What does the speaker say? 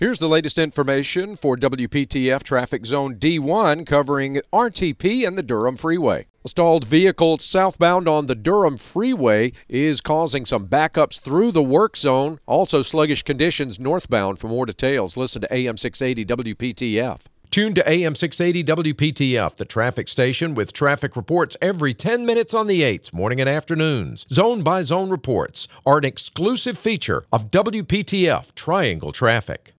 Here's the latest information for WPTF Traffic Zone D1 covering RTP and the Durham Freeway. A stalled vehicle southbound on the Durham Freeway is causing some backups through the work zone. Also, sluggish conditions northbound. For more details, listen to AM 680 WPTF. Tune to AM 680 WPTF, the traffic station with traffic reports every 10 minutes on the 8s, morning and afternoons. Zone by zone reports are an exclusive feature of WPTF Triangle Traffic.